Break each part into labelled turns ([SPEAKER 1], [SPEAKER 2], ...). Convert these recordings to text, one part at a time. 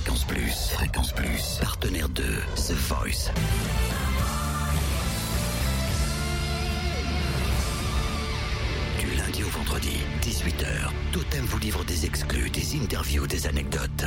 [SPEAKER 1] Fréquence Plus. Fréquence Plus. Partenaire de The Voice. Du lundi au vendredi, 18h, Totem vous livre des exclus, des interviews, des anecdotes.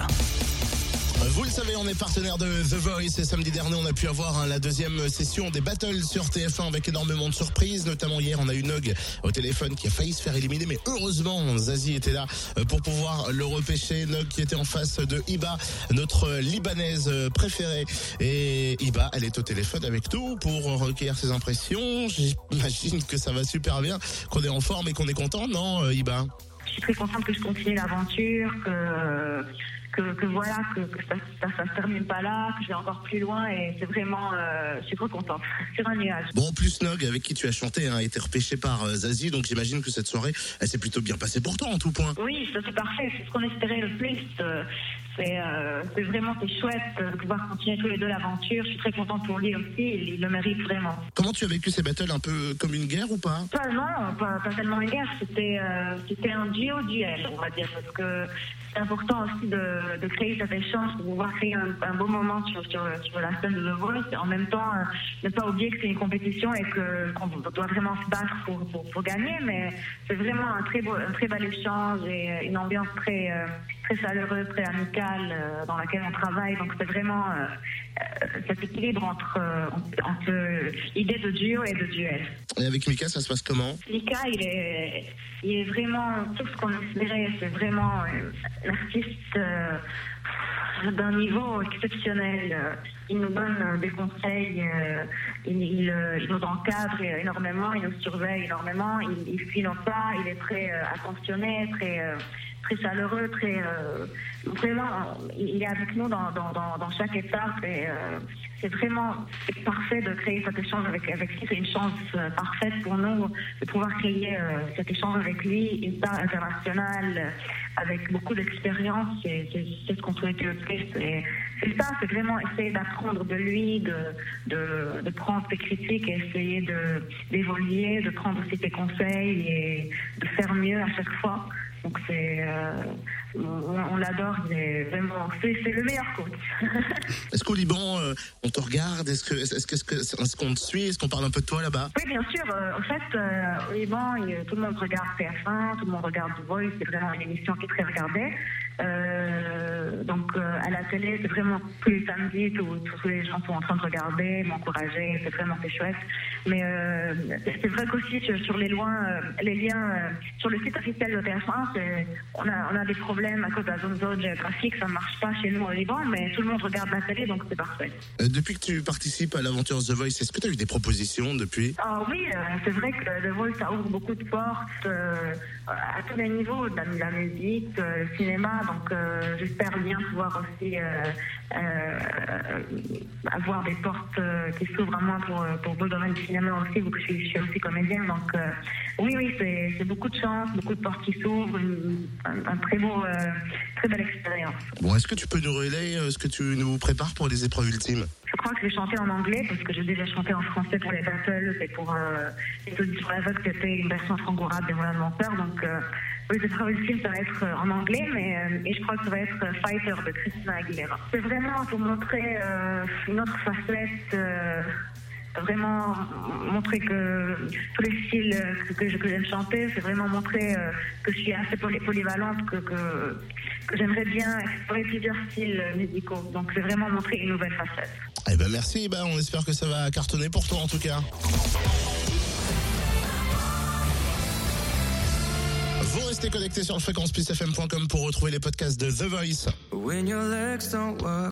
[SPEAKER 2] Vous le savez, on est partenaire de The Voice et samedi dernier, on a pu avoir hein, la deuxième session des battles sur TF1 avec énormément de surprises. Notamment hier, on a eu Nog au téléphone qui a failli se faire éliminer, mais heureusement, Zazie était là euh, pour pouvoir le repêcher. Nog qui était en face de Iba, notre Libanaise euh, préférée. Et Iba, elle est au téléphone avec nous pour recueillir ses impressions. J'imagine que ça va super bien, qu'on est en forme et qu'on est content, non, euh, Iba?
[SPEAKER 3] Je suis très contente que je continue l'aventure, que que, que voilà, que, que ça, ça, ça, se termine pas là, que je vais encore plus loin et c'est vraiment, euh, je suis trop contente. Sur un nuage.
[SPEAKER 2] Bon, en plus, Nog, avec qui tu as chanté, hein, a été repêché par euh, Zazie, donc j'imagine que cette soirée, elle s'est plutôt bien passée pour toi en tout point.
[SPEAKER 3] Oui, ça c'est parfait, c'est ce qu'on espérait le plus. Euh, c'est euh, c'est vraiment c'est chouette de pouvoir continuer tous les deux l'aventure. Je suis très contente pour lui aussi, il, il le mérite vraiment.
[SPEAKER 2] Comment tu as vécu ces battles un peu comme une guerre ou pas?
[SPEAKER 3] Pas non, pas, pas tellement une guerre, c'était c'était un duo duel, on va dire, parce que c'est important aussi de, de créer cet échange pour pouvoir créer un, un beau moment sur, sur, la scène de The Voice en même temps euh, ne pas oublier que c'est une compétition et qu'on doit vraiment se battre pour, pour, pour gagner, mais c'est vraiment un très beau, un très bel échange et euh, une ambiance très euh, très chaleureuse, très amicale euh, dans laquelle on travaille. Donc c'est vraiment euh, euh, cet équilibre entre, entre idée de duo et de duel.
[SPEAKER 2] Et avec Mika, ça se passe comment?
[SPEAKER 3] Lika, il est, il est vraiment tout ce qu'on espérait. C'est vraiment l'artiste d'un niveau exceptionnel. Il nous donne euh, des conseils, euh, euh, il nous encadre énormément, il nous surveille énormément, il, il suit nos pas, il est très attentionné, très, très chaleureux, très vraiment, il est avec nous dans, dans, dans, dans chaque étape et c'est vraiment parfait de créer cet échange avec, avec lui. C'est une chance euh, parfaite pour nous de pouvoir créer euh, cet échange avec lui, une star internationale euh, avec beaucoup d'expérience. C'est ce qu'on souhaitait le plus. C'est ça, c'est vraiment essayer d'apprendre de lui, de, de, prendre ses critiques et essayer d'évoluer, de, prendre aussi ses conseils et de faire mieux à chaque fois. Donc c'est, on, on l'adore, il est vraiment, c'est c'est le meilleur coach.
[SPEAKER 2] Est-ce qu'au Liban, euh, on te regarde? Est-ce que est-ce que- est-ce que- est-ce qu'on te suit? Est-ce qu'on parle un peu de toi là-bas?
[SPEAKER 3] Oui, bien sûr. Euh, en fait, euh, au Liban, tout le monde regarde TF1, tout le monde regarde The Voice. C'est vraiment une émission qui est très regardée. Euh, donc, euh, à la télé, c'est vraiment tous les samedis, tous, tous les gens sont en train de regarder, m'encourager. C'est vraiment c'est chouette. Mais euh, c'est vrai qu'aussi sur, sur les, euh, les liens sur le site officiel de TF1, c'est- on a, on a des problèmes à cause de la zone, zone géographique. Ça ne marche pas chez nous au Liban, mais tout le monde regarde la télé, donc c'est parfait.
[SPEAKER 2] Depuis que tu participes à l'aventure The Voice, est-ce que tu as eu des propositions depuis?
[SPEAKER 3] Ah oui, c'est vrai que le vol, ça ouvre beaucoup de portes à tous les niveaux, de la, de la musique, le cinéma. Donc, euh, j'espère bien pouvoir aussi euh, euh, avoir des portes qui s'ouvrent à moi pour, pour le domaine du cinéma aussi, vu que je suis, je suis aussi comédienne. Donc, oui, oui, c'est beaucoup de chance, beaucoup de portes qui s'ouvrent, une- un, un très beau, très belle expérience.
[SPEAKER 2] Bon, est-ce que tu peux nous relayer ce que tu nous prépares pour les épreuves ultimes?
[SPEAKER 3] Je crois que je vais chanter en anglais parce que j'ai déjà chanté en français pour les battles et pour euh, les auditions aveugles, c'était une version franco-arabe des Moulins de Menteur. Donc, euh, oui, cette fois aussi, ça va être euh, en anglais, mais euh, je crois que ça va être euh, Fighter de Christina Aguilera. C'est vraiment pour montrer une autre facette. Vraiment montrer que tous les styles que, j'aime chanter, c'est vraiment montrer que je suis assez poly- polyvalente, que, j'aimerais bien explorer plusieurs styles musicaux. Donc c'est vraiment montrer une nouvelle facette.
[SPEAKER 2] Eh ben merci, on espère que ça va cartonner pour toi en tout cas. Vous restez connectés sur fréquenceplusfm.com pour retrouver les podcasts de The Voice.